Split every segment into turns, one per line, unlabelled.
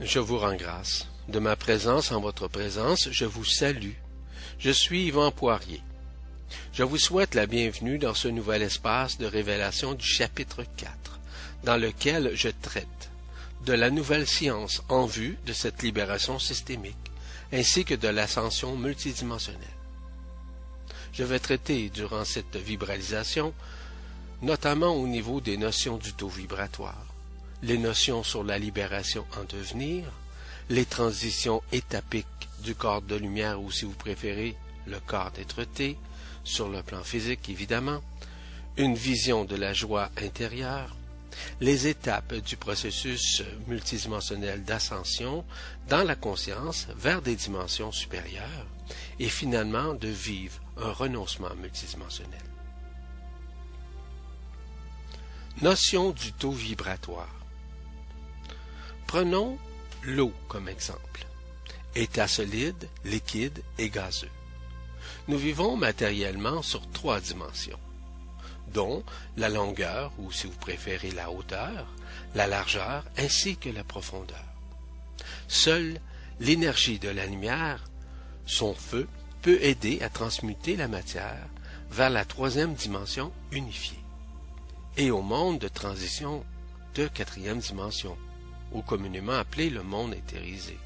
Je vous rends grâce. De ma présence en votre présence, je vous salue. Je suis Yvan Poirier. Je vous souhaite la bienvenue dans ce nouvel espace de révélation du chapitre 4, dans lequel je traite de la nouvelle science en vue de cette libération systémique, ainsi que de l'ascension multidimensionnelle. Je vais traiter durant cette vibralisation, notamment au niveau des notions du taux vibratoire, les notions sur la libération en devenir, les transitions étapiques du corps de lumière ou si vous préférez le corps d'être-té, sur le plan physique évidemment, une vision de la joie intérieure, les étapes du processus multidimensionnel d'ascension dans la conscience vers des dimensions supérieures et finalement de vivre un renoncement multidimensionnel. Notion du taux vibratoire. Prenons l'eau comme exemple. État solide, liquide et gazeux. Nous vivons matériellement sur trois dimensions, dont la longueur, ou si vous préférez la hauteur, la largeur ainsi que la profondeur. Seule l'énergie de la lumière, son feu, peut aider à transmuter la matière vers la troisième dimension unifiée et au monde de transition de quatrième dimension, ou communément appelé le monde éthérisé.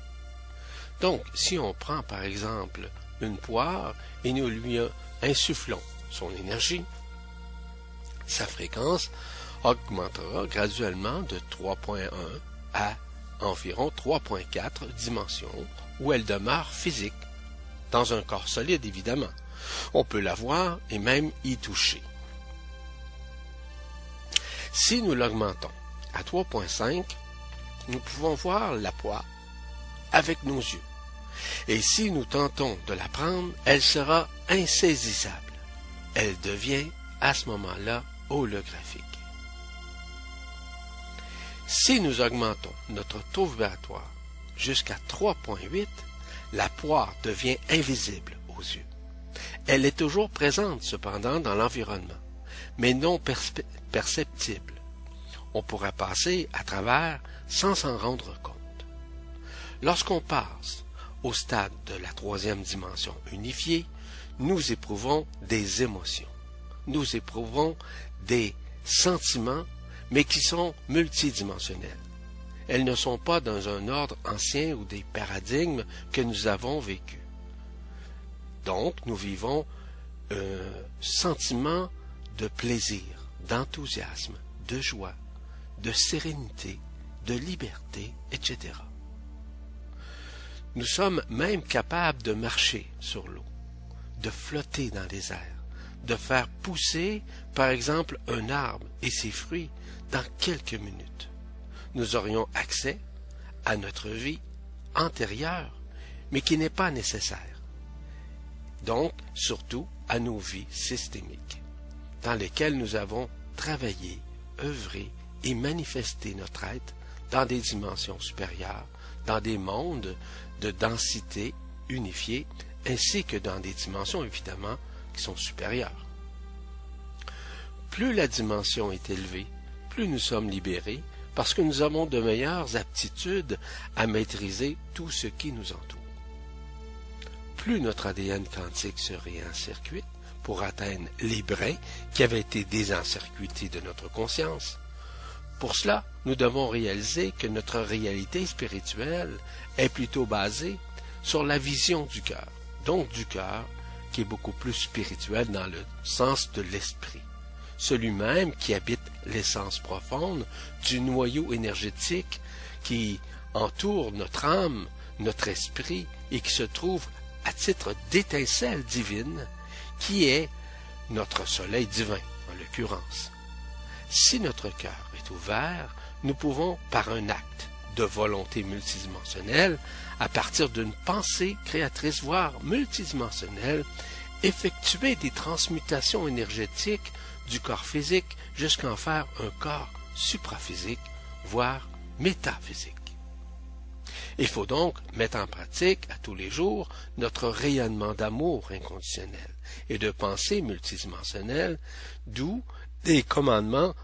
Donc, si on prend par exemple une poire et nous lui insufflons son énergie, sa fréquence augmentera graduellement de 3.1 à environ 3.4 dimensions où elle demeure physique, dans un corps solide évidemment. On peut la voir et même y toucher. Si nous l'augmentons à 3.5, nous pouvons voir la poire avec nos yeux. Et si nous tentons de la prendre, elle sera insaisissable. Elle devient à ce moment-là holographique. Si nous augmentons notre taux vibratoire jusqu'à 3.8, la poire devient invisible aux yeux. Elle est toujours présente cependant dans l'environnement, mais non perceptible. On pourra passer à travers sans s'en rendre compte. Lorsqu'on passe au stade de la troisième dimension unifiée, nous éprouvons des émotions. Nous éprouvons des sentiments, mais qui sont multidimensionnels. Elles ne sont pas dans un ordre ancien ou des paradigmes que nous avons vécus. Donc, nous vivons un sentiment de plaisir, d'enthousiasme, de joie, de sérénité, de liberté, etc. Nous sommes même capables de marcher sur l'eau, de flotter dans les airs, de faire pousser, par exemple, un arbre et ses fruits dans quelques minutes. Nous aurions accès à notre vie antérieure, mais qui n'est pas nécessaire. Donc, surtout à nos vies systémiques, dans lesquelles nous avons travaillé, œuvré et manifesté notre être dans des dimensions supérieures, dans des mondes de densité unifiée, ainsi que dans des dimensions évidemment qui sont supérieures. Plus la dimension est élevée, plus nous sommes libérés, parce que nous avons de meilleures aptitudes à maîtriser tout ce qui nous entoure. Plus notre ADN quantique se réencircuite pour atteindre les brins qui avaient été désencircuités de notre conscience, pour cela, nous devons réaliser que notre réalité spirituelle est plutôt basée sur la vision du cœur, donc du cœur qui est beaucoup plus spirituel dans le sens de l'esprit, celui même qui habite l'essence profonde du noyau énergétique qui entoure notre âme, notre esprit et qui se trouve à titre d'étincelle divine, qui est notre soleil divin en l'occurrence. Si notre cœur nous pouvons, par un acte de volonté multidimensionnelle, à partir d'une pensée créatrice, voire multidimensionnelle, effectuer des transmutations énergétiques du corps physique jusqu'à en faire un corps supraphysique, voire métaphysique. Il faut donc mettre en pratique à tous les jours notre rayonnement d'amour inconditionnel et de pensée multidimensionnelle, d'où des commandements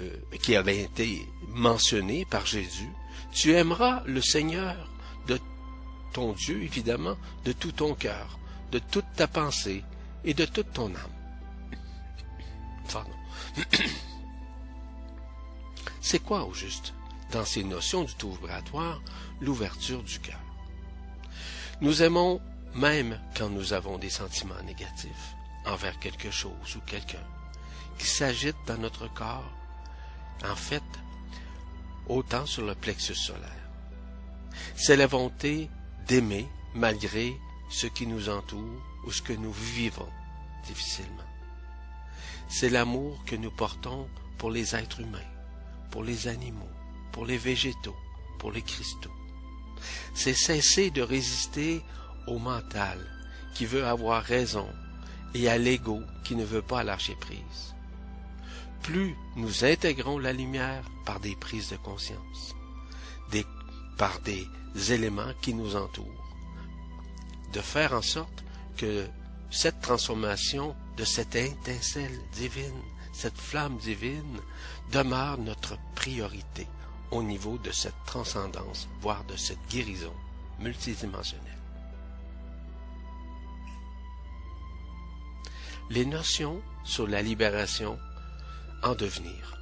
euh, qui avaient été mentionnés par Jésus, Tu aimeras le Seigneur de ton Dieu, évidemment, de tout ton cœur, de toute ta pensée et de toute ton âme. Pardon. C'est quoi au juste, dans ces notions du tout vibratoire, l'ouverture du cœur? Nous aimons même quand nous avons des sentiments négatifs envers quelque chose ou quelqu'un qui s'agite dans notre corps, en fait, autant sur le plexus solaire. C'est la volonté d'aimer malgré ce qui nous entoure ou ce que nous vivons difficilement. C'est l'amour que nous portons pour les êtres humains, pour les animaux, pour les végétaux, pour les cristaux. C'est cesser de résister au mental qui veut avoir raison et à l'ego qui ne veut pas lâcher prise. Plus nous intégrons la lumière par des prises de conscience, par des éléments qui nous entourent, de faire en sorte que cette transformation de cette étincelle divine, cette flamme divine, demeure notre priorité au niveau de cette transcendance, voire de cette guérison multidimensionnelle. Les notions sur la libération en devenir.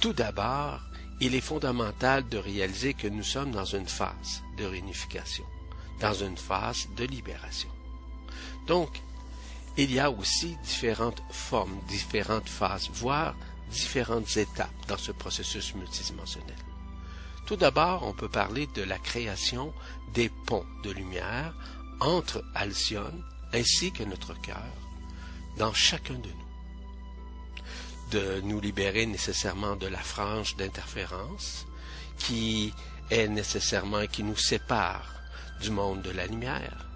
Tout d'abord, il est fondamental de réaliser que nous sommes dans une phase de réunification, dans une phase de libération. Donc, il y a aussi différentes formes, différentes phases, voire différentes étapes dans ce processus multidimensionnel. Tout d'abord, on peut parler de la création des ponts de lumière entre Alcyone ainsi que notre cœur dans chacun de nous. De nous libérer nécessairement de la frange d'interférence qui est nécessairement qui nous sépare du monde de la lumière.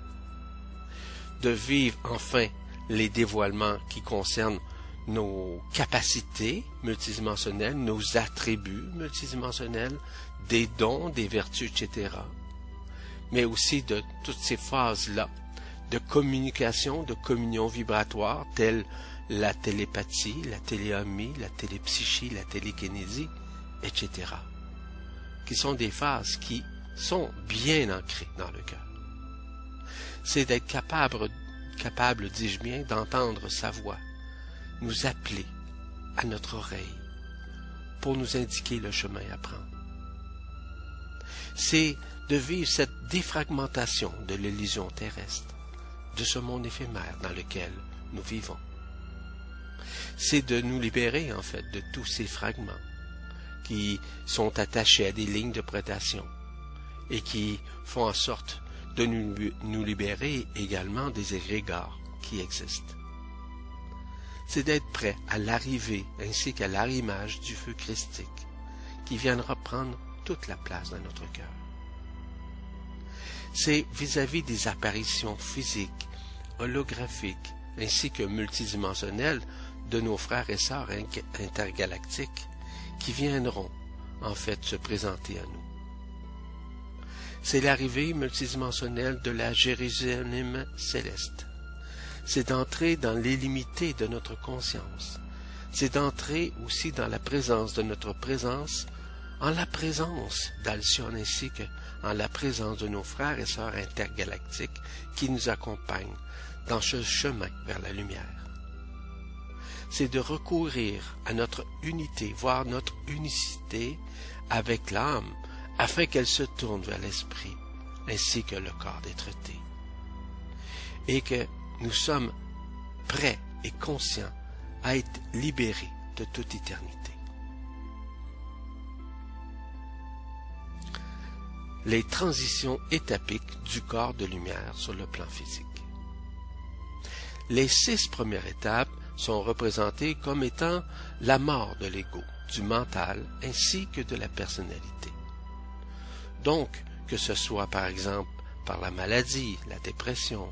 De vivre enfin les dévoilements qui concernent nos capacités multidimensionnelles, nos attributs multidimensionnels, des dons, des vertus, etc. Mais aussi de toutes ces phases-là de communication, de communion vibratoire, telles la télépathie, la téléomie, la télépsychie, la télékinésie, etc. Qui sont des phases qui sont bien ancrées dans le cœur. C'est d'être capable, capable, dis-je bien, d'entendre sa voix, nous appeler à notre oreille pour nous indiquer le chemin à prendre. C'est de vivre cette défragmentation de l'illusion terrestre de ce monde éphémère dans lequel nous vivons. C'est de nous libérer, en fait, de tous ces fragments qui sont attachés à des lignes de prédation et qui font en sorte de nous, nous libérer également des égrégores qui existent. C'est d'être prêt à l'arrivée ainsi qu'à l'arrimage du feu christique qui viendra prendre toute la place dans notre cœur c'est vis-à-vis des apparitions physiques, holographiques, ainsi que multidimensionnelles de nos frères et sœurs intergalactiques qui viendront en fait se présenter à nous. C'est l'arrivée multidimensionnelle de la Jérusalem céleste. C'est d'entrer dans l'illimité de notre conscience. C'est d'entrer aussi dans la présence de notre présence en la présence d'Alcyone ainsi que en la présence de nos frères et sœurs intergalactiques qui nous accompagnent dans ce chemin vers la lumière. C'est de recourir à notre unité, voire notre unicité avec l'âme, afin qu'elle se tourne vers l'esprit, ainsi que le corps des traités. Et que nous sommes prêts et conscients à être libérés de toute éternité. les transitions étapiques du corps de lumière sur le plan physique. Les six premières étapes sont représentées comme étant la mort de l'ego, du mental ainsi que de la personnalité. Donc, que ce soit par exemple par la maladie, la dépression,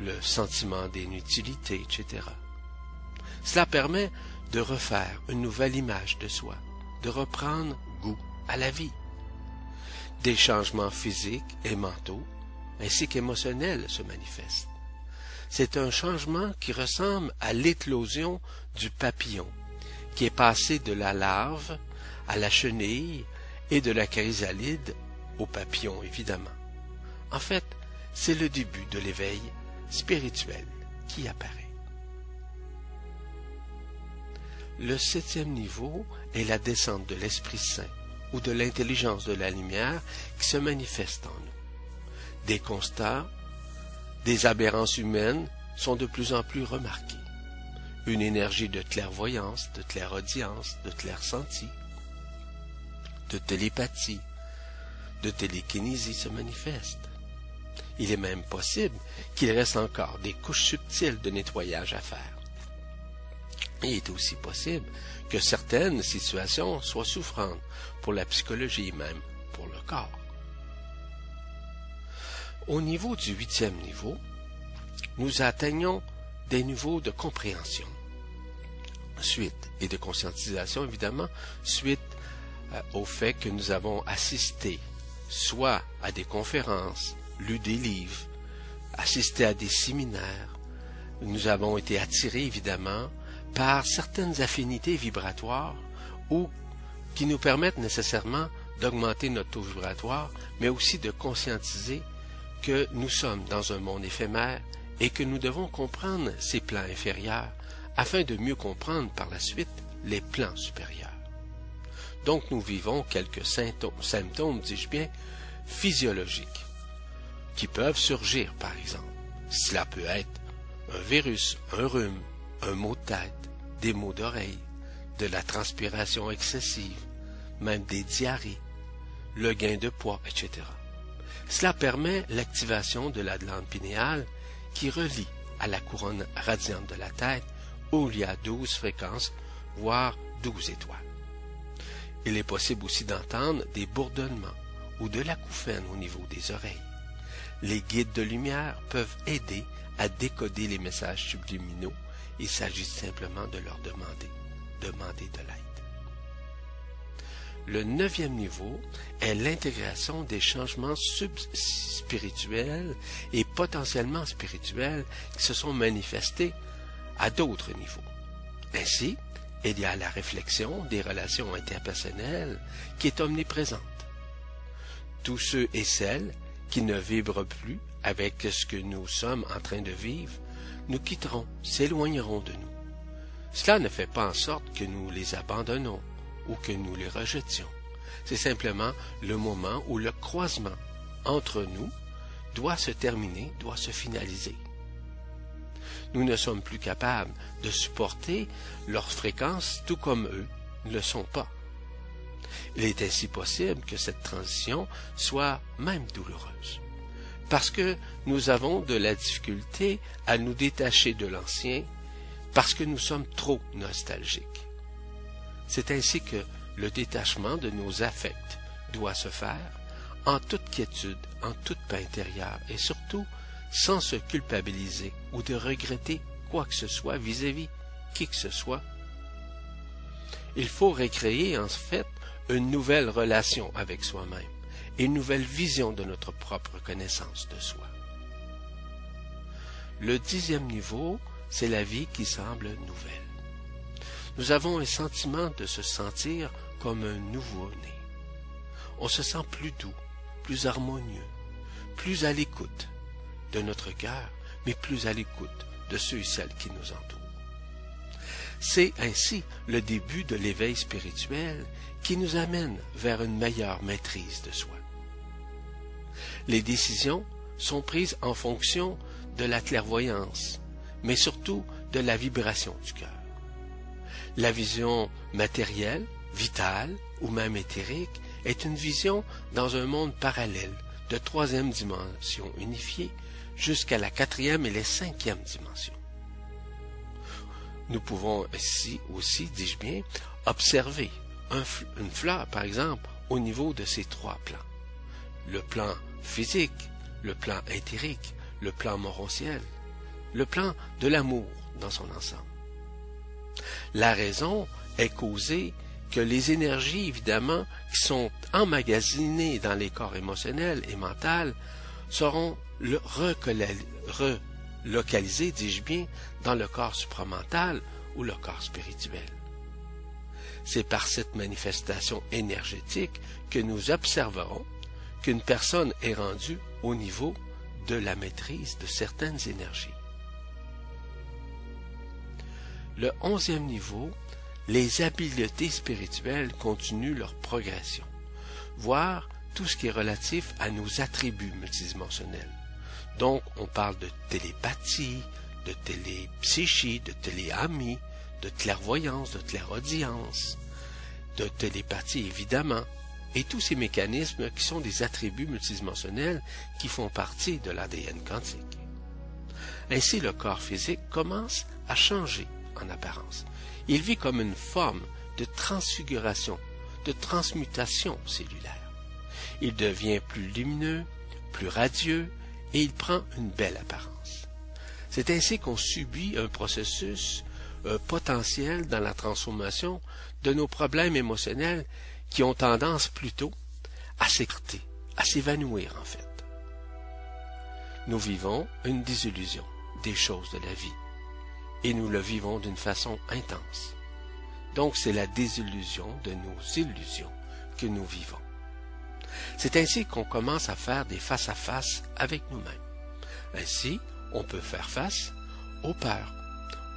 le sentiment d'inutilité, etc. Cela permet de refaire une nouvelle image de soi, de reprendre goût à la vie des changements physiques et mentaux, ainsi qu'émotionnels se manifestent. C'est un changement qui ressemble à l'éclosion du papillon, qui est passé de la larve à la chenille et de la chrysalide au papillon, évidemment. En fait, c'est le début de l'éveil spirituel qui apparaît. Le septième niveau est la descente de l'Esprit Saint ou de l'intelligence de la lumière qui se manifeste en nous. Des constats, des aberrances humaines sont de plus en plus remarqués. Une énergie de clairvoyance, de clairaudience, de clairsenti, de télépathie, de télékinésie se manifeste. Il est même possible qu'il reste encore des couches subtiles de nettoyage à faire. Il est aussi possible que certaines situations soient souffrantes pour la psychologie même pour le corps. Au niveau du huitième niveau, nous atteignons des niveaux de compréhension, suite et de conscientisation évidemment, suite euh, au fait que nous avons assisté soit à des conférences, lu des livres, assisté à des séminaires. Nous avons été attirés évidemment par certaines affinités vibratoires ou qui nous permettent nécessairement d'augmenter notre taux vibratoire, mais aussi de conscientiser que nous sommes dans un monde éphémère et que nous devons comprendre ces plans inférieurs afin de mieux comprendre par la suite les plans supérieurs. Donc nous vivons quelques symptômes, dis-je bien, physiologiques, qui peuvent surgir par exemple. Cela peut être un virus, un rhume, un mot de tête, des maux d'oreille, de la transpiration excessive, même des diarrhées, le gain de poids, etc. Cela permet l'activation de la glande pinéale qui relie à la couronne radiante de la tête où il y a douze fréquences, voire douze étoiles. Il est possible aussi d'entendre des bourdonnements ou de l'acouphène au niveau des oreilles. Les guides de lumière peuvent aider à décoder les messages subliminaux. Il s'agit simplement de leur demander, demander de l'aide. Le neuvième niveau est l'intégration des changements spirituels et potentiellement spirituels qui se sont manifestés à d'autres niveaux. Ainsi, il y a la réflexion des relations interpersonnelles qui est omniprésente. Tous ceux et celles qui ne vibrent plus avec ce que nous sommes en train de vivre nous quitteront, s'éloigneront de nous. Cela ne fait pas en sorte que nous les abandonnons ou que nous les rejetions. C'est simplement le moment où le croisement entre nous doit se terminer, doit se finaliser nous ne sommes plus capables de supporter leurs fréquences tout comme eux ne le sont pas. Il est ainsi possible que cette transition soit même douloureuse, parce que nous avons de la difficulté à nous détacher de l'ancien, parce que nous sommes trop nostalgiques. C'est ainsi que le détachement de nos affects doit se faire en toute quiétude, en toute paix intérieure et surtout sans se culpabiliser ou de regretter quoi que ce soit vis-à-vis qui que ce soit. Il faut recréer en fait une nouvelle relation avec soi-même une nouvelle vision de notre propre connaissance de soi. Le dixième niveau, c'est la vie qui semble nouvelle. Nous avons un sentiment de se sentir comme un nouveau-né. On se sent plus doux, plus harmonieux, plus à l'écoute, de notre cœur, mais plus à l'écoute de ceux et celles qui nous entourent. C'est ainsi le début de l'éveil spirituel qui nous amène vers une meilleure maîtrise de soi. Les décisions sont prises en fonction de la clairvoyance, mais surtout de la vibration du cœur. La vision matérielle, vitale ou même éthérique est une vision dans un monde parallèle de troisième dimension unifiée jusqu'à la quatrième et la cinquième dimension. Nous pouvons aussi, dis-je bien, observer une fleur, par exemple, au niveau de ces trois plans. Le plan physique, le plan éthérique, le plan morontiel, le plan de l'amour dans son ensemble. La raison est causée que les énergies, évidemment, qui sont emmagasinées dans les corps émotionnels et mentaux seront relocalisé, dis-je bien, dans le corps supramental ou le corps spirituel. c'est par cette manifestation énergétique que nous observerons qu'une personne est rendue au niveau de la maîtrise de certaines énergies. Le onzième niveau, les habiletés spirituelles continuent leur progression, voire tout ce qui est relatif à nos attributs multidimensionnels. Donc, on parle de télépathie, de télépsychie, de téléamie, de clairvoyance, de clairaudience, de télépathie évidemment, et tous ces mécanismes qui sont des attributs multidimensionnels qui font partie de l'ADN quantique. Ainsi, le corps physique commence à changer en apparence. Il vit comme une forme de transfiguration, de transmutation cellulaire. Il devient plus lumineux, plus radieux, et il prend une belle apparence. C'est ainsi qu'on subit un processus euh, potentiel dans la transformation de nos problèmes émotionnels qui ont tendance plutôt à s'écarter, à s'évanouir en fait. Nous vivons une désillusion des choses de la vie et nous le vivons d'une façon intense. Donc c'est la désillusion de nos illusions que nous vivons. C'est ainsi qu'on commence à faire des face-à-face avec nous-mêmes. Ainsi, on peut faire face aux peurs,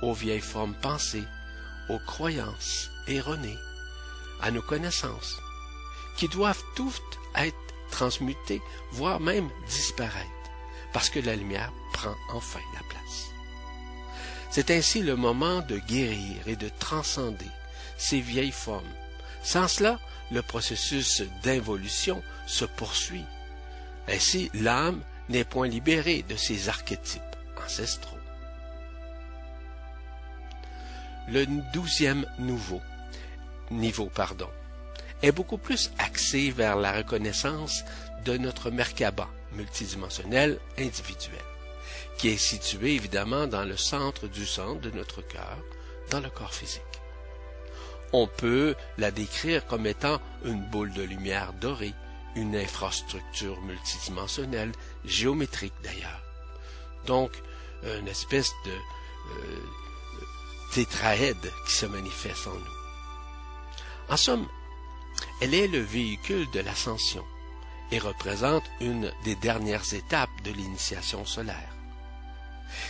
aux vieilles formes pensées, aux croyances erronées, à nos connaissances, qui doivent toutes être transmutées, voire même disparaître, parce que la lumière prend enfin la place. C'est ainsi le moment de guérir et de transcender ces vieilles formes. Sans cela, le processus d'involution se poursuit. Ainsi, l'âme n'est point libérée de ses archétypes ancestraux. Le douzième niveau pardon, est beaucoup plus axé vers la reconnaissance de notre Merkaba multidimensionnel individuel, qui est situé évidemment dans le centre du centre de notre cœur, dans le corps physique. On peut la décrire comme étant une boule de lumière dorée, une infrastructure multidimensionnelle, géométrique d'ailleurs. Donc, une espèce de euh, tétraède qui se manifeste en nous. En somme, elle est le véhicule de l'ascension et représente une des dernières étapes de l'initiation solaire.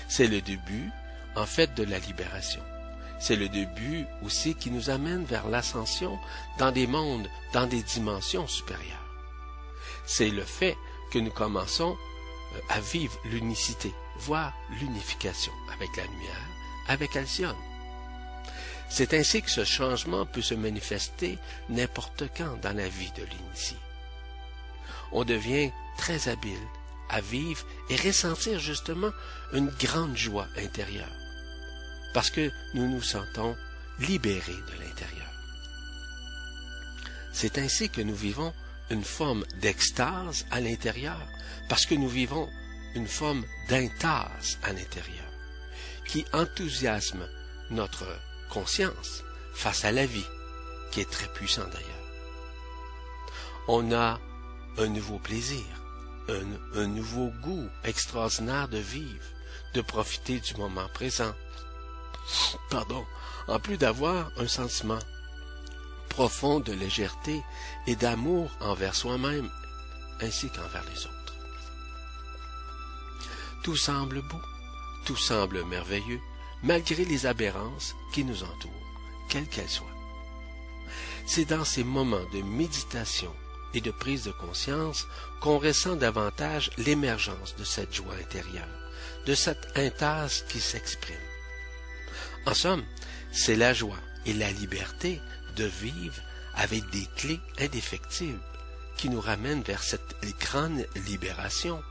C'est le début, en fait, de la libération. C'est le début aussi qui nous amène vers l'ascension dans des mondes, dans des dimensions supérieures. C'est le fait que nous commençons euh, à vivre l'unicité, voire l'unification avec la lumière, avec Alcyone. C'est ainsi que ce changement peut se manifester n'importe quand dans la vie de l'initié. On devient très habile à vivre et ressentir justement une grande joie intérieure, parce que nous nous sentons libérés de l'intérieur. C'est ainsi que nous vivons une forme d'extase à l'intérieur, parce que nous vivons une forme d'intase à l'intérieur, qui enthousiasme notre conscience face à la vie, qui est très puissant d'ailleurs. On a un nouveau plaisir, un, un nouveau goût extraordinaire de vivre, de profiter du moment présent. Pardon, en plus d'avoir un sentiment profond de légèreté et d'amour envers soi-même ainsi qu'envers les autres. Tout semble beau, tout semble merveilleux, malgré les aberrances qui nous entourent, quelles qu'elles soient. C'est dans ces moments de méditation et de prise de conscience qu'on ressent davantage l'émergence de cette joie intérieure, de cette intase qui s'exprime. En somme, c'est la joie et la liberté de vivre avec des clés indéfectibles qui nous ramènent vers cette grande libération,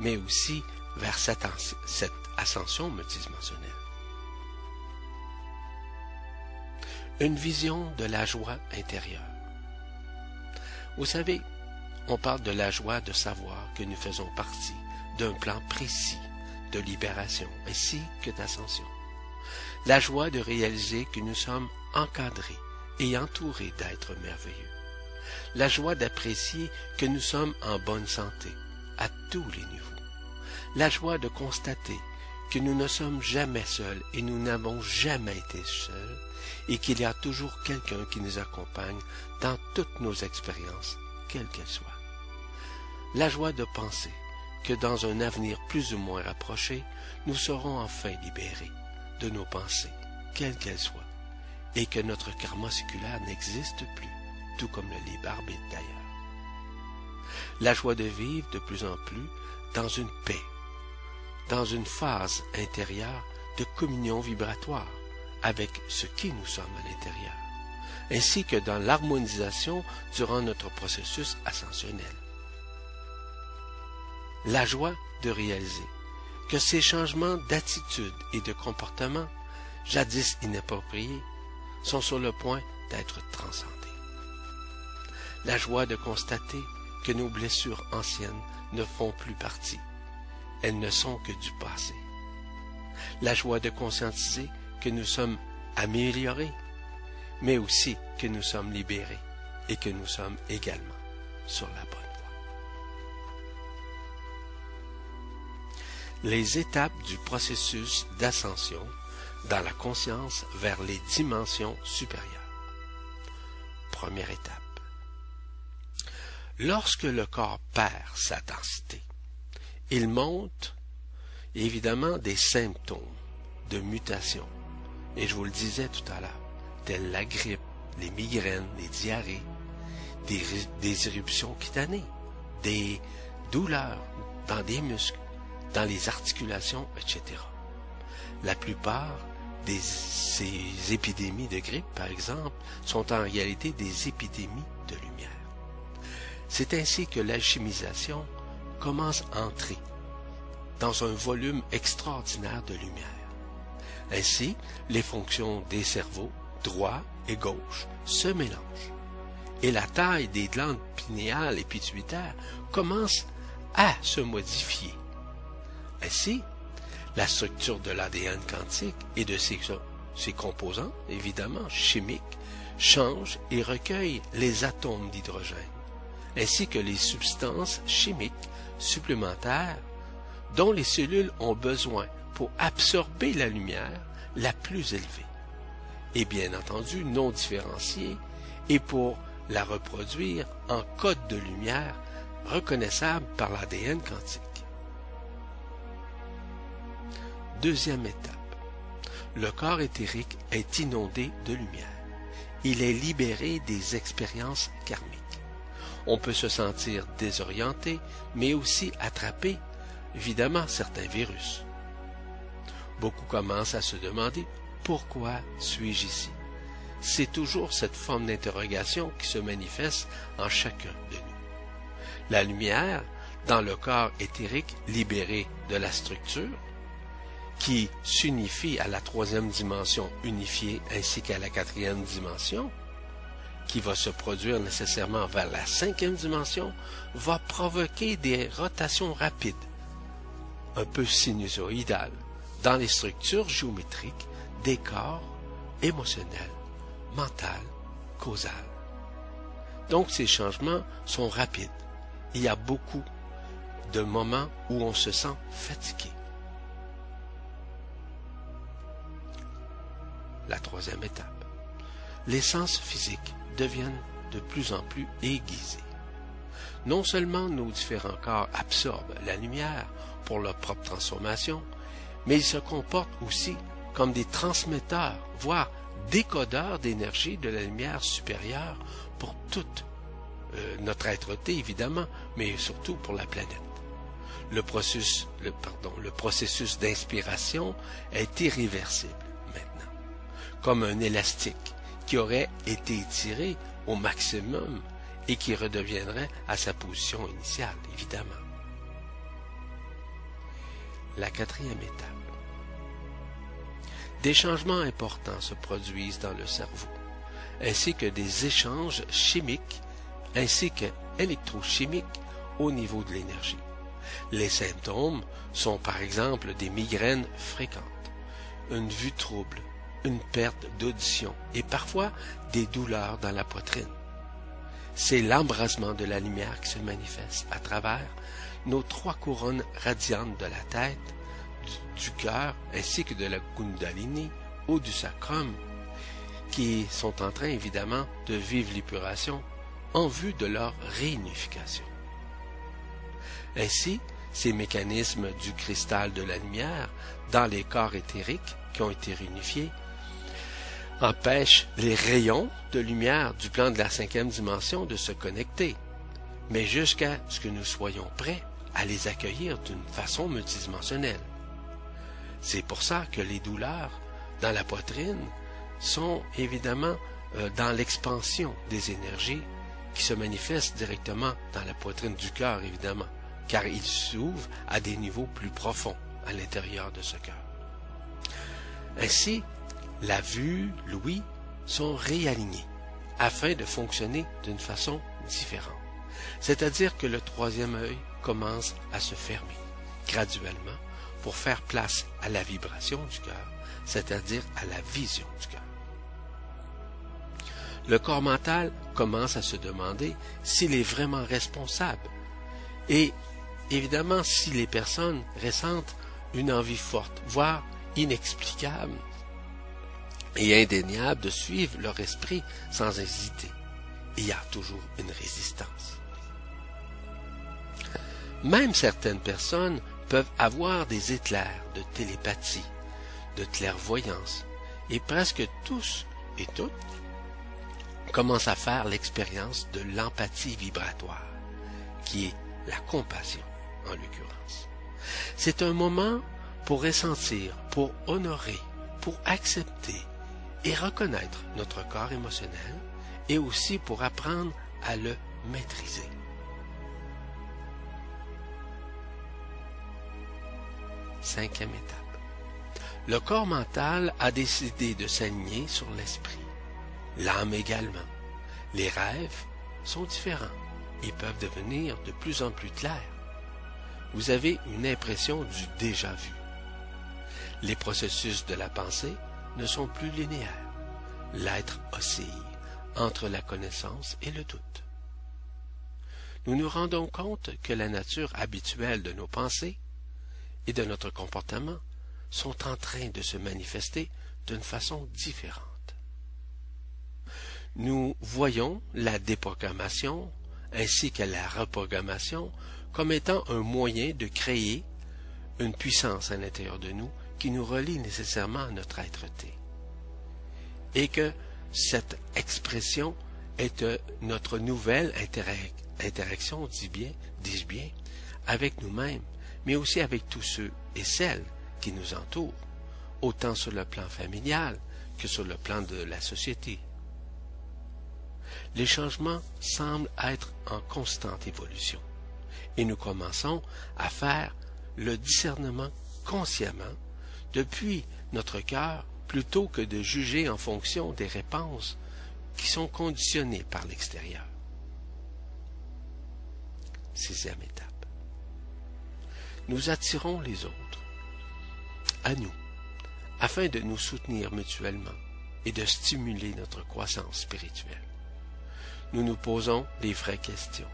mais aussi vers cette, cette ascension multidimensionnelle. une vision de la joie intérieure. Vous savez, on parle de la joie de savoir que nous faisons partie d'un plan précis de libération ainsi que d'ascension. La joie de réaliser que nous sommes encadrés et entourés d'êtres merveilleux. La joie d'apprécier que nous sommes en bonne santé à tous les niveaux. La joie de constater que nous ne sommes jamais seuls et nous n'avons jamais été seuls et qu'il y a toujours quelqu'un qui nous accompagne dans toutes nos expériences, quelles qu'elles soient. La joie de penser que dans un avenir plus ou moins rapproché, nous serons enfin libérés de nos pensées, quelles qu'elles soient, et que notre karma séculaire n'existe plus, tout comme le libre arbitre d'ailleurs. La joie de vivre de plus en plus dans une paix, dans une phase intérieure de communion vibratoire avec ce qui nous sommes à l'intérieur, ainsi que dans l'harmonisation durant notre processus ascensionnel. La joie de réaliser que ces changements d'attitude et de comportement, jadis inappropriés, sont sur le point d'être transcendés. La joie de constater que nos blessures anciennes ne font plus partie. Elles ne sont que du passé. La joie de conscientiser que nous sommes améliorés, mais aussi que nous sommes libérés et que nous sommes également sur la bonne voie. Les étapes du processus d'ascension dans la conscience vers les dimensions supérieures. Première étape. Lorsque le corps perd sa densité, il monte évidemment des symptômes de mutation. Et je vous le disais tout à l'heure, tels la grippe, les migraines, les diarrhées, des, des éruptions cutanées, des douleurs dans des muscles, dans les articulations, etc. La plupart de ces épidémies de grippe, par exemple, sont en réalité des épidémies de lumière. C'est ainsi que l'alchimisation commence à entrer dans un volume extraordinaire de lumière. Ainsi, les fonctions des cerveaux, droit et gauche, se mélangent. Et la taille des glandes pinéales et pituitaires commence à se modifier. Ainsi, la structure de l'ADN quantique et de ses, ses composants, évidemment chimiques, change et recueille les atomes d'hydrogène, ainsi que les substances chimiques supplémentaires dont les cellules ont besoin pour absorber la lumière la plus élevée, et bien entendu non différenciée, et pour la reproduire en code de lumière reconnaissable par l'ADN quantique. Deuxième étape. Le corps éthérique est inondé de lumière. Il est libéré des expériences karmiques. On peut se sentir désorienté, mais aussi attrapé évidemment certains virus. Beaucoup commencent à se demander pourquoi suis-je ici? C'est toujours cette forme d'interrogation qui se manifeste en chacun de nous. La lumière, dans le corps éthérique libéré de la structure, qui s'unifie à la troisième dimension unifiée ainsi qu'à la quatrième dimension, qui va se produire nécessairement vers la cinquième dimension, va provoquer des rotations rapides un peu sinusoïdal dans les structures géométriques des corps émotionnels, mentaux, causal. Donc ces changements sont rapides. Il y a beaucoup de moments où on se sent fatigué. La troisième étape. Les sens physiques deviennent de plus en plus aiguisés. Non seulement nos différents corps absorbent la lumière pour leur propre transformation, mais ils se comportent aussi comme des transmetteurs, voire décodeurs d'énergie de la lumière supérieure pour toute euh, notre être-té, évidemment, mais surtout pour la planète. Le processus, d'inspiration est irréversible maintenant, comme un élastique qui aurait été étiré au maximum et qui redeviendrait à sa position initiale, évidemment. La quatrième étape. Des changements importants se produisent dans le cerveau, ainsi que des échanges chimiques ainsi qu'électrochimiques au niveau de l'énergie. Les symptômes sont par exemple des migraines fréquentes, une vue trouble, une perte d'audition et parfois des douleurs dans la poitrine c'est l'embrasement de la lumière qui se manifeste à travers nos trois couronnes radiantes de la tête, du, cœur ainsi que de la Kundalini ou du sacrum qui sont en train évidemment de vivre l'épuration en vue de leur réunification. Ainsi, ces mécanismes du cristal de la lumière dans les corps éthériques qui ont été réunifiés empêchent les rayons de lumière du plan de la cinquième dimension de se connecter, mais jusqu'à ce que nous soyons prêts à les accueillir d'une façon multidimensionnelle. C'est pour ça que les douleurs dans la poitrine sont évidemment euh, dans l'expansion des énergies qui se manifestent directement dans la poitrine du cœur, évidemment, car ils s'ouvrent à des niveaux plus profonds à l'intérieur de ce cœur. Ainsi, la vue, l'ouïe sont réalignés afin de fonctionner d'une façon différente. C'est-à-dire que le troisième œil commence à se fermer graduellement pour faire place à la vibration du cœur, c'est-à-dire à la vision du cœur. Le corps mental commence à se demander s'il est vraiment responsable et évidemment si les personnes ressentent une envie forte, voire inexplicable et indéniable de suivre leur esprit sans hésiter. Il y a toujours une résistance. Même certaines personnes peuvent avoir des éclairs de télépathie, de clairvoyance, et presque tous et toutes commencent à faire l'expérience de l'empathie vibratoire, qui est la compassion en l'occurrence. C'est un moment pour ressentir, pour honorer, pour accepter et reconnaître notre corps émotionnel et aussi pour apprendre à le maîtriser. Cinquième étape. Le corps mental a décidé de s'aligner sur l'esprit. L'âme également. Les rêves sont différents et peuvent devenir de plus en plus clairs. Vous avez une impression du déjà vu. Les processus de la pensée ne sont plus linéaires. L'être oscille entre la connaissance et le doute. Nous nous rendons compte que la nature habituelle de nos pensées et de notre comportement sont en train de se manifester d'une façon différente. Nous voyons la déprogrammation ainsi que la reprogrammation comme étant un moyen de créer une puissance à l'intérieur de nous qui nous relie nécessairement à notre être-té. Et que cette expression est notre nouvelle interaction, dis bien, dis-je bien, avec nous-mêmes, mais aussi avec tous ceux et celles qui nous entourent, autant sur le plan familial que sur le plan de la société. Les changements semblent être en constante évolution, et nous commençons à faire le discernement consciemment depuis notre cœur plutôt que de juger en fonction des réponses qui sont conditionnées par l'extérieur. Sixième étape nous attirons les autres à nous, afin de nous soutenir mutuellement et de stimuler notre croissance spirituelle. Nous nous posons les vraies questions.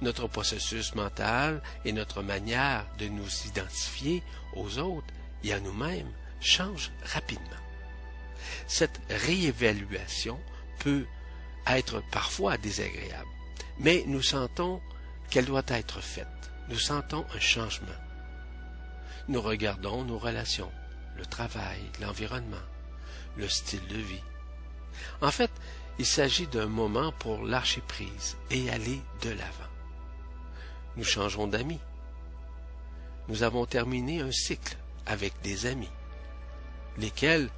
Notre processus mental et notre manière de nous identifier aux autres et à nous-mêmes changent rapidement. Cette réévaluation peut être parfois désagréable, mais nous sentons qu'elle doit être faite nous sentons un changement. Nous regardons nos relations, le travail, l'environnement, le style de vie. En fait, il s'agit d'un moment pour lâcher prise et aller de l'avant. Nous changeons d'amis. Nous avons terminé un cycle avec des amis, lesquels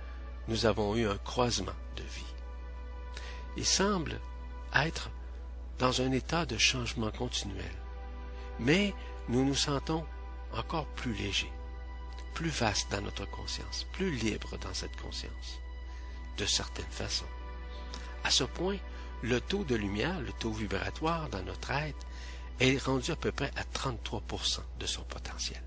nous avons eu un croisement de vie. Il semble être dans un état de changement continuel mais nous nous sentons encore plus légers, plus vastes dans notre conscience, plus libres dans cette conscience, de certaines façons. À ce point, le taux de lumière, le taux vibratoire dans notre être est rendu à peu près à 33% de son potentiel.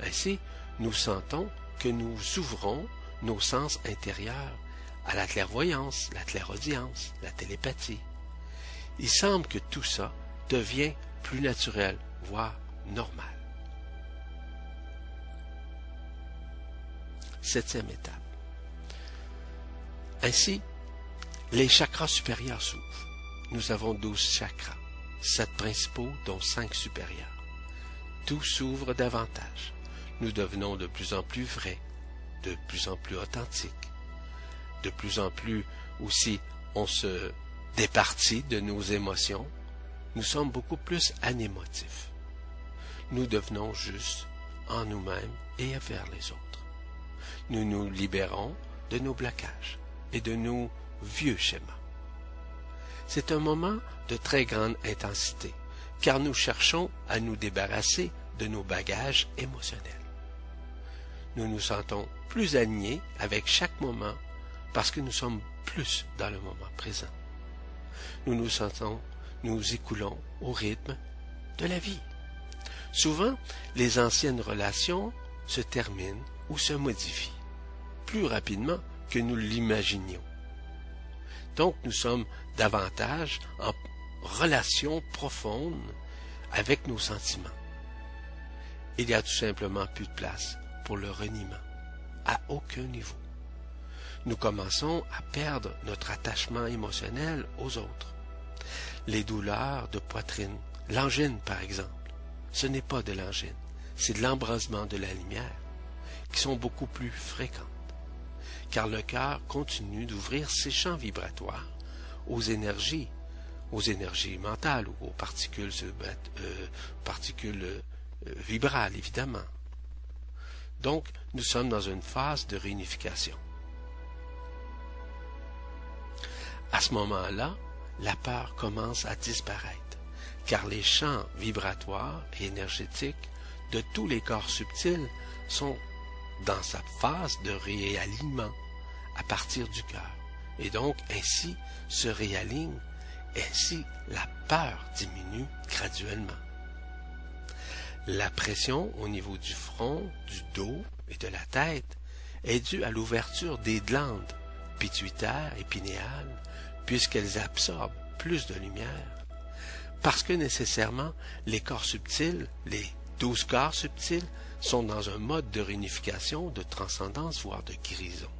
Ainsi, nous sentons que nous ouvrons nos sens intérieurs à la clairvoyance, la clairaudience, la télépathie. Il semble que tout ça devient plus naturel, voire normal. Septième étape. Ainsi, les chakras supérieurs s'ouvrent. Nous avons douze chakras, sept principaux dont cinq supérieurs. Tout s'ouvre davantage. Nous devenons de plus en plus vrais, de plus en plus authentiques. De plus en plus aussi on se départit de nos émotions. Nous sommes beaucoup plus anémotifs. Nous devenons juste en nous-mêmes et vers les autres. Nous nous libérons de nos blocages et de nos vieux schémas. C'est un moment de très grande intensité, car nous cherchons à nous débarrasser de nos bagages émotionnels. Nous nous sentons plus alignés avec chaque moment parce que nous sommes plus dans le moment présent. Nous nous sentons, nous écoulons au rythme de la vie. Souvent, les anciennes relations se terminent ou se modifient plus rapidement que nous l'imaginions. Donc nous sommes davantage en relation profonde avec nos sentiments. Il n'y a tout simplement plus de place pour le reniement, à aucun niveau. Nous commençons à perdre notre attachement émotionnel aux autres. Les douleurs de poitrine, l'angine par exemple, ce n'est pas de l'angine, c'est de l'embrasement de la lumière, qui sont beaucoup plus fréquentes car le cœur continue d'ouvrir ses champs vibratoires aux énergies, aux énergies mentales ou aux particules, euh, particules euh, vibrales, évidemment. Donc, nous sommes dans une phase de réunification. À ce moment-là, la peur commence à disparaître, car les champs vibratoires et énergétiques de tous les corps subtils sont dans sa phase de réalignement à partir du cœur. Et donc, ainsi se réaligne, ainsi la peur diminue graduellement. La pression au niveau du front, du dos et de la tête est due à l'ouverture des glandes pituitaires et pinéales, puisqu'elles absorbent plus de lumière. Parce que nécessairement, les corps subtils, les douze corps subtils, sont dans un mode de réunification, de transcendance, voire de guérison.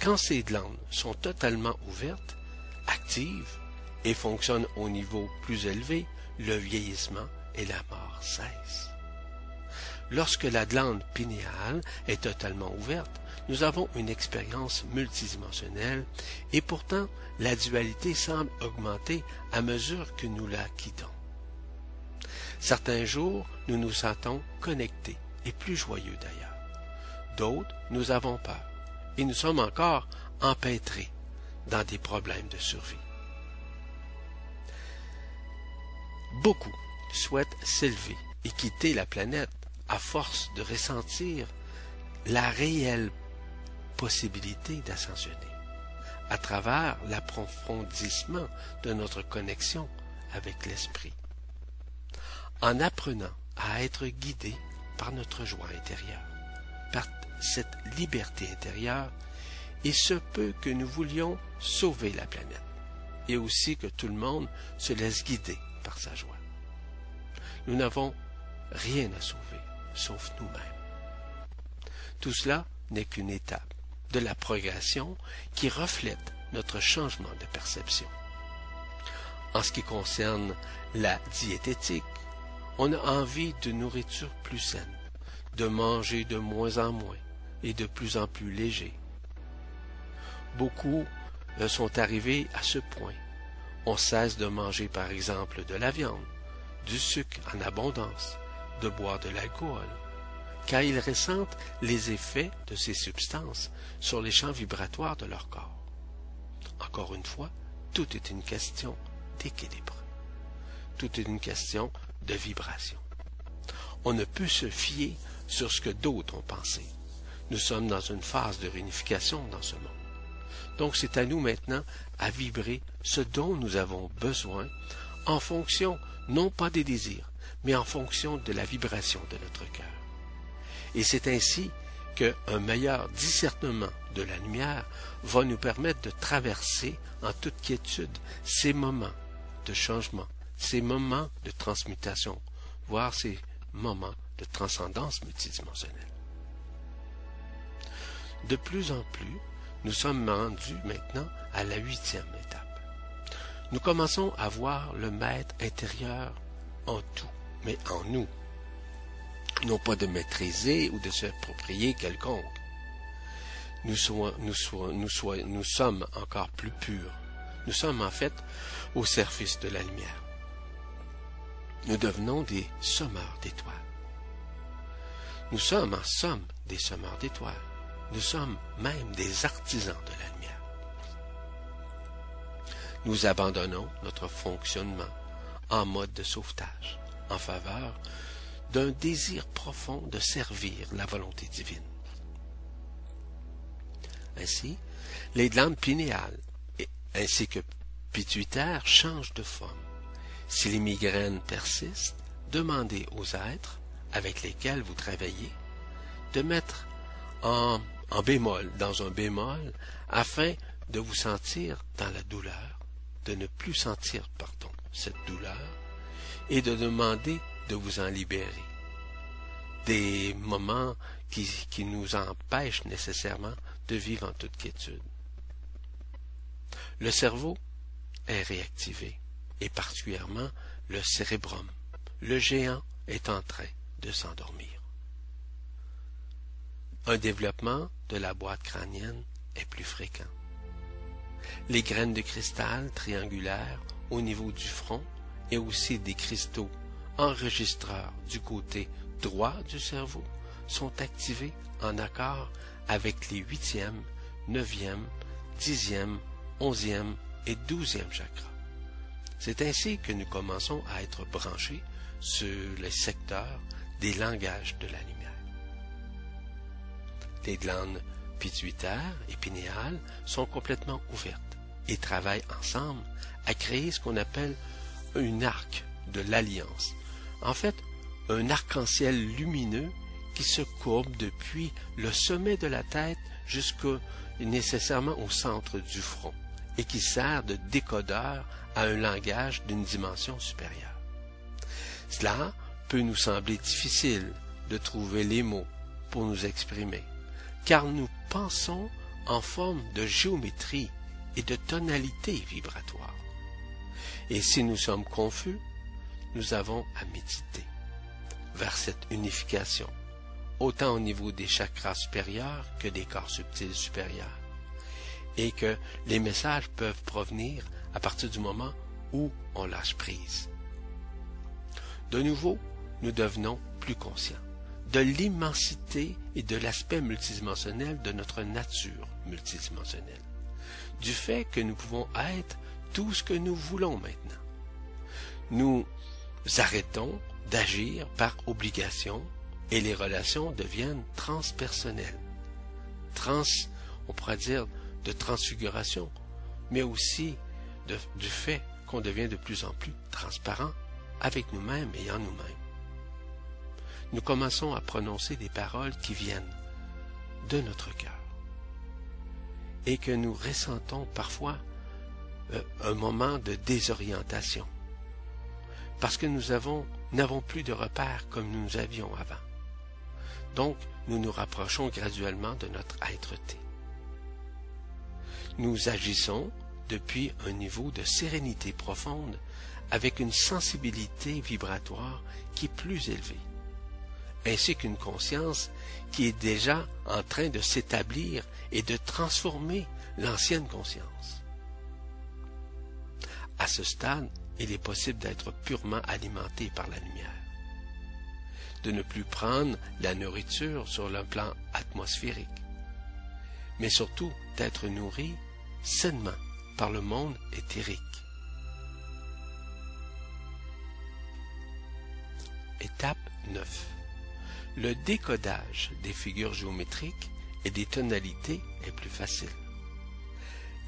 Quand ces glandes sont totalement ouvertes, actives et fonctionnent au niveau plus élevé, le vieillissement et la mort cessent. Lorsque la glande pinéale est totalement ouverte, nous avons une expérience multidimensionnelle et pourtant la dualité semble augmenter à mesure que nous la quittons. Certains jours, nous nous sentons connectés et plus joyeux d'ailleurs. D'autres, nous avons peur et nous sommes encore empêtrés dans des problèmes de survie. Beaucoup souhaitent s'élever et quitter la planète à force de ressentir la réelle possibilité d'ascensionner à travers l'approfondissement de notre connexion avec l'esprit. En apprenant à être guidé par notre joie intérieure, par cette liberté intérieure, il se peut que nous voulions sauver la planète, et aussi que tout le monde se laisse guider par sa joie. Nous n'avons rien à sauver, sauf nous-mêmes. Tout cela n'est qu'une étape de la progression qui reflète notre changement de perception. En ce qui concerne la diététique, on a envie de nourriture plus saine, de manger de moins en moins, et de plus en plus léger. Beaucoup euh, sont arrivés à ce point. On cesse de manger par exemple de la viande, du sucre en abondance, de boire de l'alcool, car ils ressentent les effets de ces substances sur les champs vibratoires de leur corps. Encore une fois, tout est une question d'équilibre. Tout est une question de vibration. On ne peut se fier sur ce que d'autres ont pensé. Nous sommes dans une phase de réunification dans ce monde. Donc c'est à nous maintenant à vibrer ce dont nous avons besoin en fonction non pas des désirs, mais en fonction de la vibration de notre cœur. Et c'est ainsi qu'un meilleur discernement de la lumière va nous permettre de traverser en toute quiétude ces moments de changement, ces moments de transmutation, voire ces moments de transcendance multidimensionnelle. De plus en plus, nous sommes rendus maintenant à la huitième étape. Nous commençons à voir le maître intérieur en tout, mais en nous. Non pas de maîtriser ou de s'approprier quelconque. Nous, sommes encore plus purs. Nous sommes en fait au service de la lumière. Nous devenons des sommeurs d'étoiles. Nous sommes en somme des semeurs d'étoiles. Nous sommes même des artisans de la lumière. Nous abandonnons notre fonctionnement en mode de sauvetage en faveur d'un désir profond de servir la volonté divine. Ainsi, les glandes pinéales ainsi que pituitaires changent de forme. Si les migraines persistent, demandez aux êtres avec lesquels vous travaillez de mettre en, en bémol dans un bémol afin de vous sentir dans la douleur, de ne plus sentir, pardon, cette douleur et de demander de vous en libérer. Des moments qui, qui nous empêchent nécessairement de vivre en toute quiétude. Le cerveau est réactivé, et particulièrement le cérébrum. Le géant est en train de s'endormir. Un développement de la boîte crânienne est plus fréquent. Les graines de cristal triangulaires au niveau du front et aussi des cristaux enregistreurs du côté droit du cerveau sont activés en accord avec les huitième, neuvième, dixième, onzième et douzième chakras. C'est ainsi que nous commençons à être branchés sur les secteurs des langages de la lumière. Les glandes pituitaires et pinéales sont complètement ouvertes et travaillent ensemble à créer ce qu'on appelle un arc de l'alliance. En fait, un arc-en-ciel lumineux qui se courbe depuis le sommet de la tête jusqu'au nécessairement au centre du front et qui sert de décodeur à un langage d'une dimension supérieure. Cela peut nous sembler difficile de trouver les mots pour nous exprimer, car nous pensons en forme de géométrie et de tonalité vibratoire. Et si nous sommes confus, nous avons à méditer vers cette unification, autant au niveau des chakras supérieurs que des corps subtils supérieurs et que les messages peuvent provenir à partir du moment où on lâche prise. De nouveau, nous devenons plus conscients de l'immensité et de l'aspect multidimensionnel de notre nature multidimensionnelle, du fait que nous pouvons être tout ce que nous voulons maintenant. Nous arrêtons d'agir par obligation et les relations deviennent transpersonnelles. Trans, on pourrait dire, de transfiguration, mais aussi du fait qu'on devient de plus en plus transparent avec nous-mêmes et en nous-mêmes. Nous commençons à prononcer des paroles qui viennent de notre cœur et que nous ressentons parfois un moment de désorientation parce que nous avons n'avons plus de repères comme nous avions avant. Donc, nous nous rapprochons graduellement de notre être-té nous agissons depuis un niveau de sérénité profonde avec une sensibilité vibratoire qui est plus élevée, ainsi qu'une conscience qui est déjà en train de s'établir et de transformer l'ancienne conscience. À ce stade, il est possible d'être purement alimenté par la lumière, de ne plus prendre la nourriture sur le plan atmosphérique, mais surtout d'être nourri sainement par le monde éthérique. Étape 9. Le décodage des figures géométriques et des tonalités est plus facile.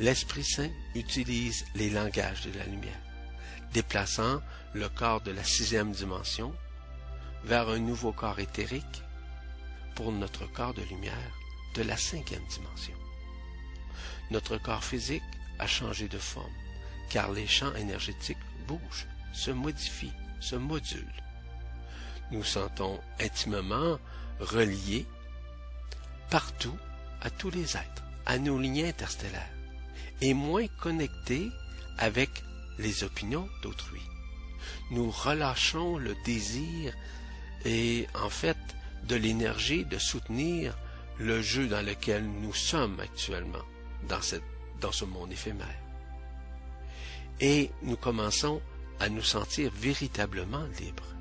L'Esprit Saint utilise les langages de la lumière, déplaçant le corps de la sixième dimension vers un nouveau corps éthérique pour notre corps de lumière de la cinquième dimension. Notre corps physique a changé de forme, car les champs énergétiques bougent, se modifient, se modulent. Nous sentons intimement reliés partout à tous les êtres, à nos liens interstellaires et moins connectés avec les opinions d'autrui. Nous relâchons le désir et en fait de l'énergie de soutenir le jeu dans lequel nous sommes actuellement dans, dans ce monde éphémère. Et nous commençons à nous sentir véritablement libres.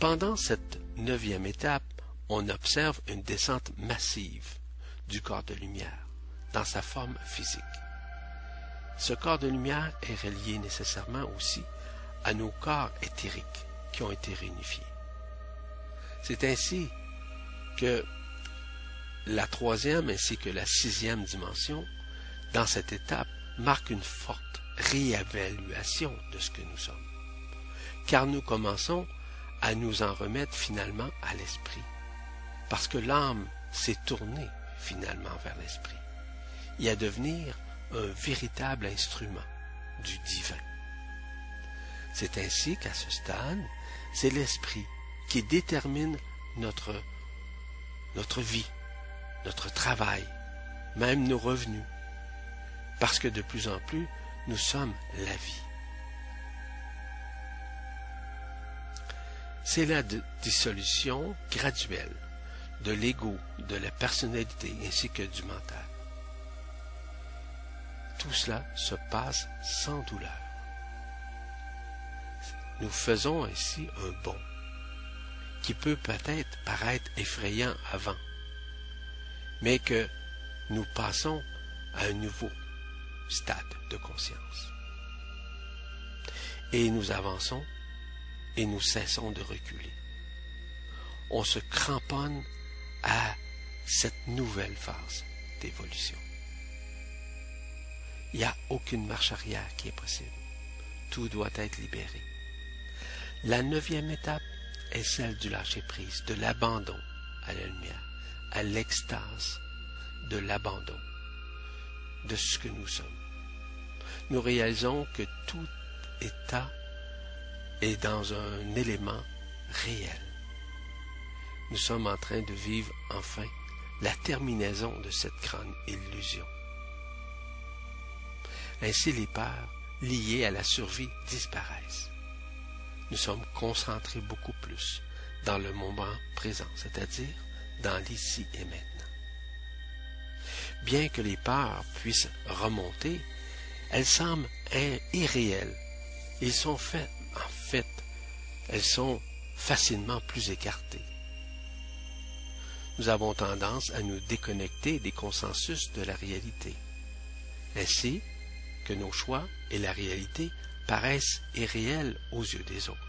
Pendant cette neuvième étape, on observe une descente massive du corps de lumière dans sa forme physique. Ce corps de lumière est relié nécessairement aussi à nos corps éthériques qui ont été réunifiés. C'est ainsi que la troisième ainsi que la sixième dimension, dans cette étape, marquent une forte réévaluation de ce que nous sommes. Car nous commençons à nous en remettre finalement à l'esprit. Parce que l'âme s'est tournée finalement vers l'esprit et à devenir un véritable instrument du divin. C'est ainsi qu'à ce stade, c'est l'esprit qui détermine notre, vie, notre travail, même nos revenus, parce que de plus en plus, nous sommes la vie. C'est la dissolution graduelle de l'ego, de la personnalité ainsi que du mental. Tout cela se passe sans douleur. Nous faisons ainsi un bond qui peut peut-être paraître effrayant avant, mais que nous passons à un nouveau stade de conscience. Et nous avançons et nous cessons de reculer. On se cramponne à cette nouvelle phase d'évolution. Il n'y a aucune marche arrière qui est possible. Tout doit être libéré. La neuvième étape est celle du lâcher-prise, de l'abandon à la lumière, à l'extase de l'abandon de ce que nous sommes. Nous réalisons que tout état est dans un élément réel. Nous sommes en train de vivre enfin la terminaison de cette grande illusion. Ainsi les peurs liées à la survie disparaissent. Nous sommes concentrés beaucoup plus dans le moment présent, c'est-à-dire dans l'ici et maintenant. Bien que les peurs puissent remonter, elles semblent irréelles. Ils sont faits, en fait, elles sont facilement plus écartées. Nous avons tendance à nous déconnecter des consensus de la réalité. Ainsi que nos choix et la réalité paraissent irréels aux yeux des autres.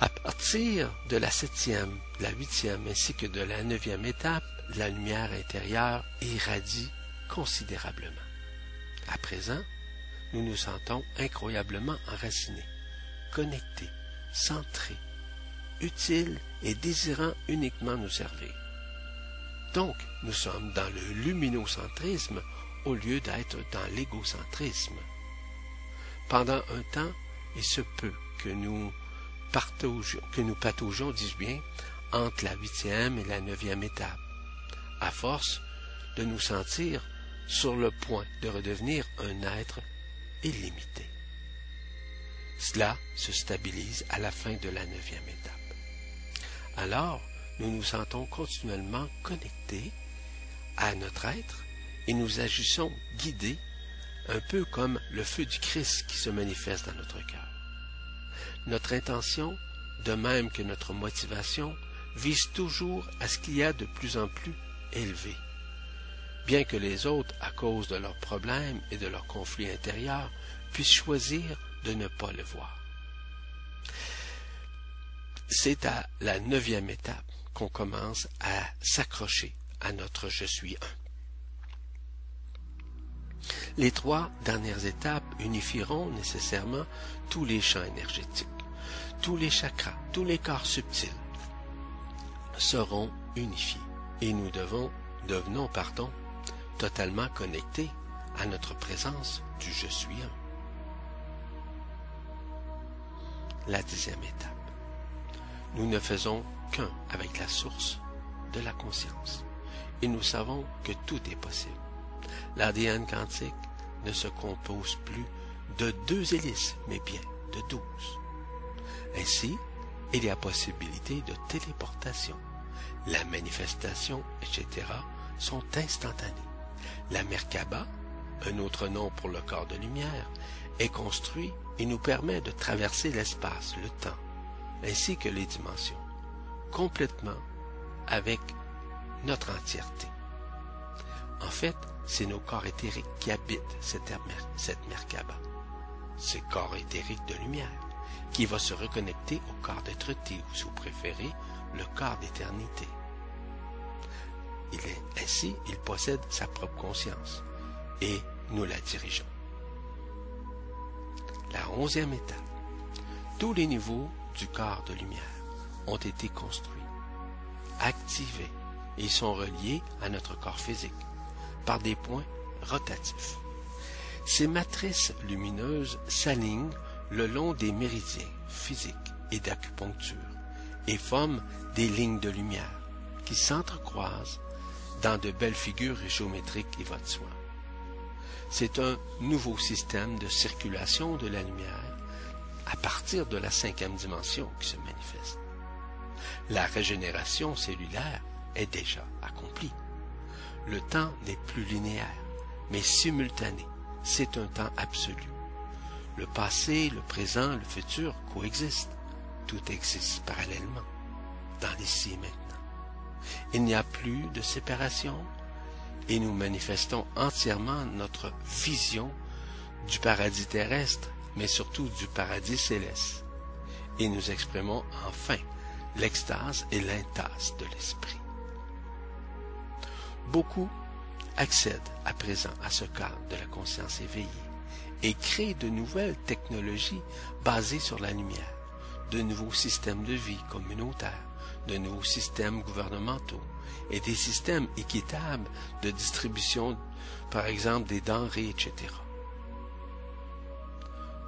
À partir de la septième, la huitième ainsi que de la neuvième étape, la lumière intérieure irradie considérablement. À présent, nous nous sentons incroyablement enracinés, connectés, centrés, utiles et désirant uniquement nous servir. Donc, nous sommes dans le luminocentrisme au lieu d'être dans l'égocentrisme. Pendant un temps, il se peut que nous partougions, que nous pataugions, dis bien, entre la huitième et la neuvième étape, à force de nous sentir sur le point de redevenir un être illimité. Cela se stabilise à la fin de la neuvième étape. Alors, nous nous sentons continuellement connectés à notre être et nous agissons guidés, un peu comme le feu du Christ qui se manifeste dans notre cœur. Notre intention, de même que notre motivation, vise toujours à ce qu'il y a de plus en plus élevé. Bien que les autres, à cause de leurs problèmes et de leurs conflits intérieurs, puissent choisir de ne pas le voir. C'est à la neuvième étape qu'on commence à s'accrocher à notre je suis un. Les trois dernières étapes unifieront nécessairement tous les champs énergétiques. Tous les chakras, tous les corps subtils seront unifiés et nous devons, devenons, totalement connectés à notre présence du je suis un. La dixième étape. Nous ne faisons qu'un avec la source de la conscience et nous savons que tout est possible. L'ADN quantique ne se compose plus de deux hélices, mais bien de douze. Ainsi, il y a possibilité de téléportation. La manifestation, etc., sont instantanées. La Merkaba, un autre nom pour le corps de lumière, est construit et nous permet de traverser l'espace, le temps, ainsi que les dimensions, complètement avec notre entièreté. En fait, c'est nos corps éthériques qui habitent cette, cette Merkaba, ce corps éthérique de lumière, qui va se reconnecter au corps d'être ou si vous préférez, le corps d'éternité. Ainsi, il possède sa propre conscience et nous la dirigeons. La onzième étape. Tous les niveaux du corps de lumière ont été construits, activés et sont reliés à notre corps physique par des points rotatifs. Ces matrices lumineuses s'alignent le long des méridiens physiques et d'acupuncture et forment des lignes de lumière qui s'entrecroisent dans de belles figures géométriques et va de soi. C'est un nouveau système de circulation de la lumière à partir de la cinquième dimension qui se manifeste. La régénération cellulaire est déjà accomplie. Le temps n'est plus linéaire, mais simultané. C'est un temps absolu. Le passé, le présent, le futur coexistent. Tout existe parallèlement, dans l'ici et maintenant. Il n'y a plus de séparation et nous manifestons entièrement notre vision du paradis terrestre, mais surtout du paradis céleste. Et nous exprimons enfin l'extase et l'intase de l'esprit. Beaucoup accèdent à présent à ce cadre de la conscience éveillée et créent de nouvelles technologies basées sur la lumière, de nouveaux systèmes de vie communautaires, de nouveaux systèmes gouvernementaux et des systèmes équitables de distribution, par exemple des denrées, etc.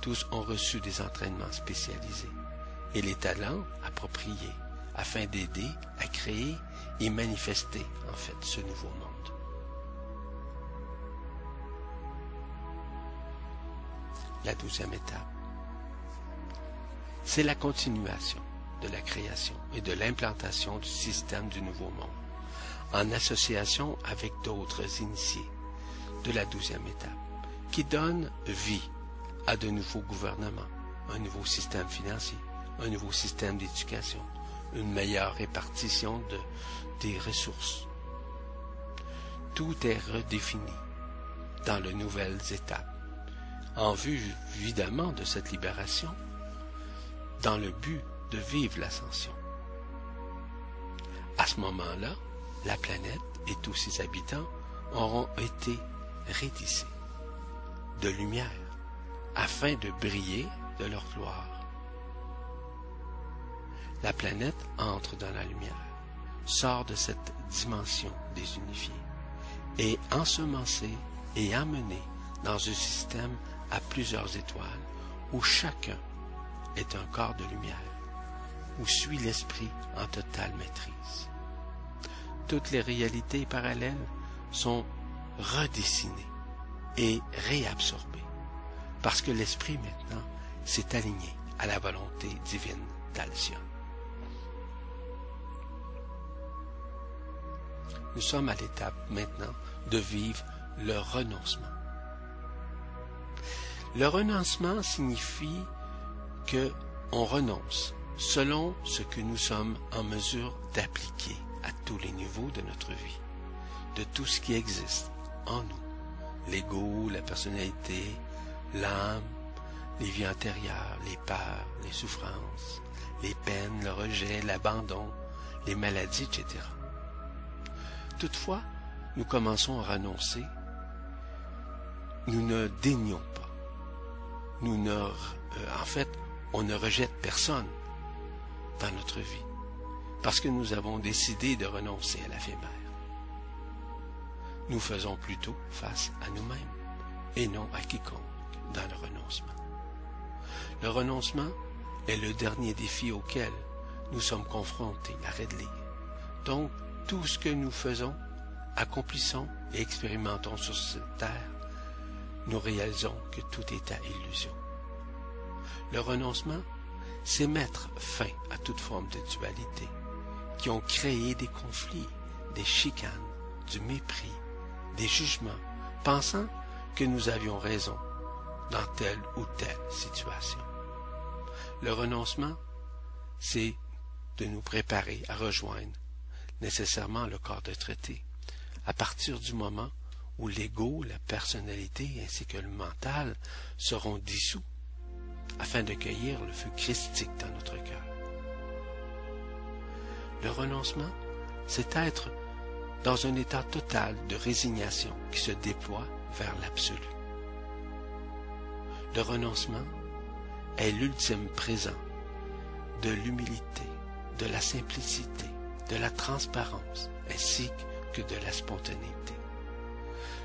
Tous ont reçu des entraînements spécialisés et les talents appropriés afin d'aider à créer et manifester en fait ce nouveau monde. La douzième étape, c'est la continuation de la création et de l'implantation du système du Nouveau Monde, en association avec d'autres initiés de la douzième étape, qui donnent vie à de nouveaux gouvernements, un nouveau système financier, un nouveau système d'éducation, une meilleure répartition de, des ressources. Tout est redéfini dans les nouvelles étapes, en vue évidemment de cette libération, dans le but de vivre l'ascension. À ce moment-là, la planète et tous ses habitants auront été rétissés de lumière afin de briller de leur gloire. La planète entre dans la lumière, sort de cette dimension désunifiée, et ensemencée et amenée dans un système à plusieurs étoiles où chacun est un corps de lumière où suit l'esprit en totale maîtrise. Toutes les réalités parallèles sont redessinées et réabsorbées, parce que l'esprit maintenant s'est aligné à la volonté divine d'Alcyon. Nous sommes à l'étape maintenant de vivre le renoncement. Le renoncement signifie que on renonce selon ce que nous sommes en mesure d'appliquer à tous les niveaux de notre vie, de tout ce qui existe en nous, l'ego, la personnalité, l'âme, les vies antérieures, les peurs, les souffrances, les peines, le rejet, l'abandon, les maladies, etc. Toutefois, nous commençons à renoncer. Nous ne daignons pas. Nous ne, euh, en fait, on ne rejette personne dans notre vie, parce que nous avons décidé de renoncer à l'éphémère. Nous faisons plutôt face à nous-mêmes et non à quiconque dans le renoncement. Le renoncement est le dernier défi auquel nous sommes confrontés à Redley. Donc, tout ce que nous faisons accomplissons et expérimentons sur cette terre, nous réalisons que tout est à illusion. Le renoncement, c'est mettre fin à toute forme de dualité qui ont créé des conflits, des chicanes, du mépris, des jugements, pensant que nous avions raison dans telle ou telle situation. Le renoncement, c'est de nous préparer à rejoindre nécessairement le corps de traité, à partir du moment où l'ego, la personnalité ainsi que le mental seront dissous, afin de cueillir le feu christique dans notre cœur. Le renoncement, c'est être dans un état total de résignation qui se déploie vers l'absolu. Le renoncement est l'ultime présent de l'humilité, de la simplicité, de la transparence, ainsi que de la spontanéité.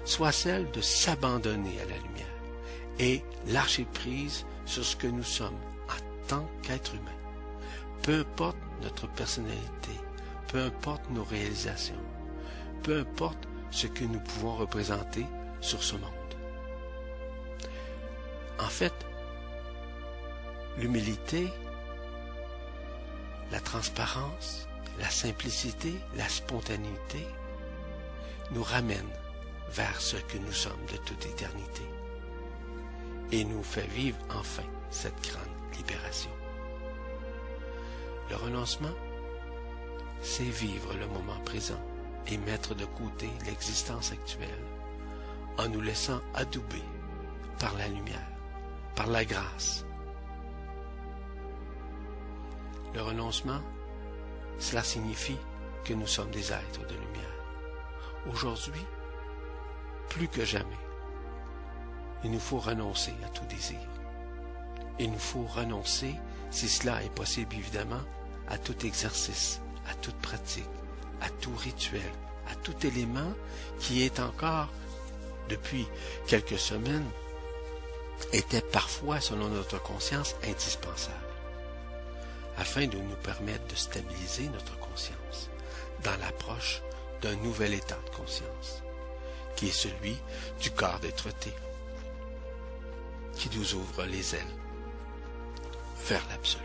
Soit celle de s'abandonner à la lumière et lâcher prise sur ce que nous sommes en tant qu'être humain. Peu importe notre personnalité, peu importe nos réalisations, peu importe ce que nous pouvons représenter sur ce monde. En fait, l'humilité, la transparence, la simplicité, la spontanéité nous ramènent vers ce que nous sommes de toute éternité et nous fait vivre enfin cette grande libération. Le renoncement, c'est vivre le moment présent et mettre de côté l'existence actuelle en nous laissant adouber par la lumière, par la grâce. Le renoncement, cela signifie que nous sommes des êtres de lumière. Aujourd'hui, plus que jamais, il nous faut renoncer à tout désir. Il nous faut renoncer, si cela est possible évidemment, à tout exercice, à toute pratique, à tout rituel, à tout élément qui est encore, depuis quelques semaines, était parfois, selon notre conscience, indispensable, afin de nous permettre de stabiliser notre conscience dans l'approche d'un nouvel état de conscience, qui est celui du corps d'être-té, qui nous ouvre les ailes vers l'absolu.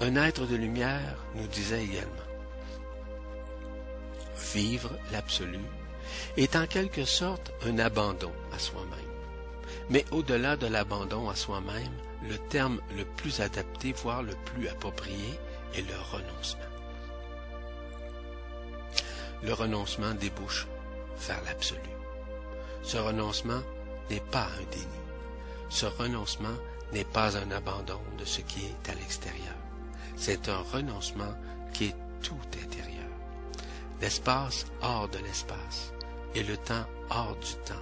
Un être de lumière nous disait également, vivre l'absolu est en quelque sorte un abandon à soi-même. Mais au-delà de l'abandon à soi-même, le terme le plus adapté, voire le plus approprié, est le renoncement. Le renoncement débouche vers l'absolu. Ce renoncement n'est pas un déni. Ce renoncement n'est pas un abandon de ce qui est à l'extérieur. C'est un renoncement qui est tout intérieur. L'espace hors de l'espace et le temps hors du temps,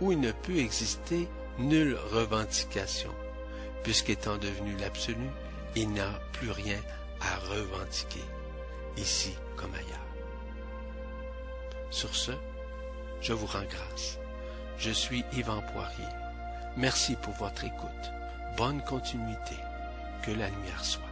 où il ne peut exister nulle revendication, puisqu'étant devenu l'absolu, il n'a plus rien à revendiquer, ici comme ailleurs. Sur ce, je vous rends grâce. Je suis Yvan Poirier. Merci pour votre écoute. Bonne continuité. Que la lumière soit.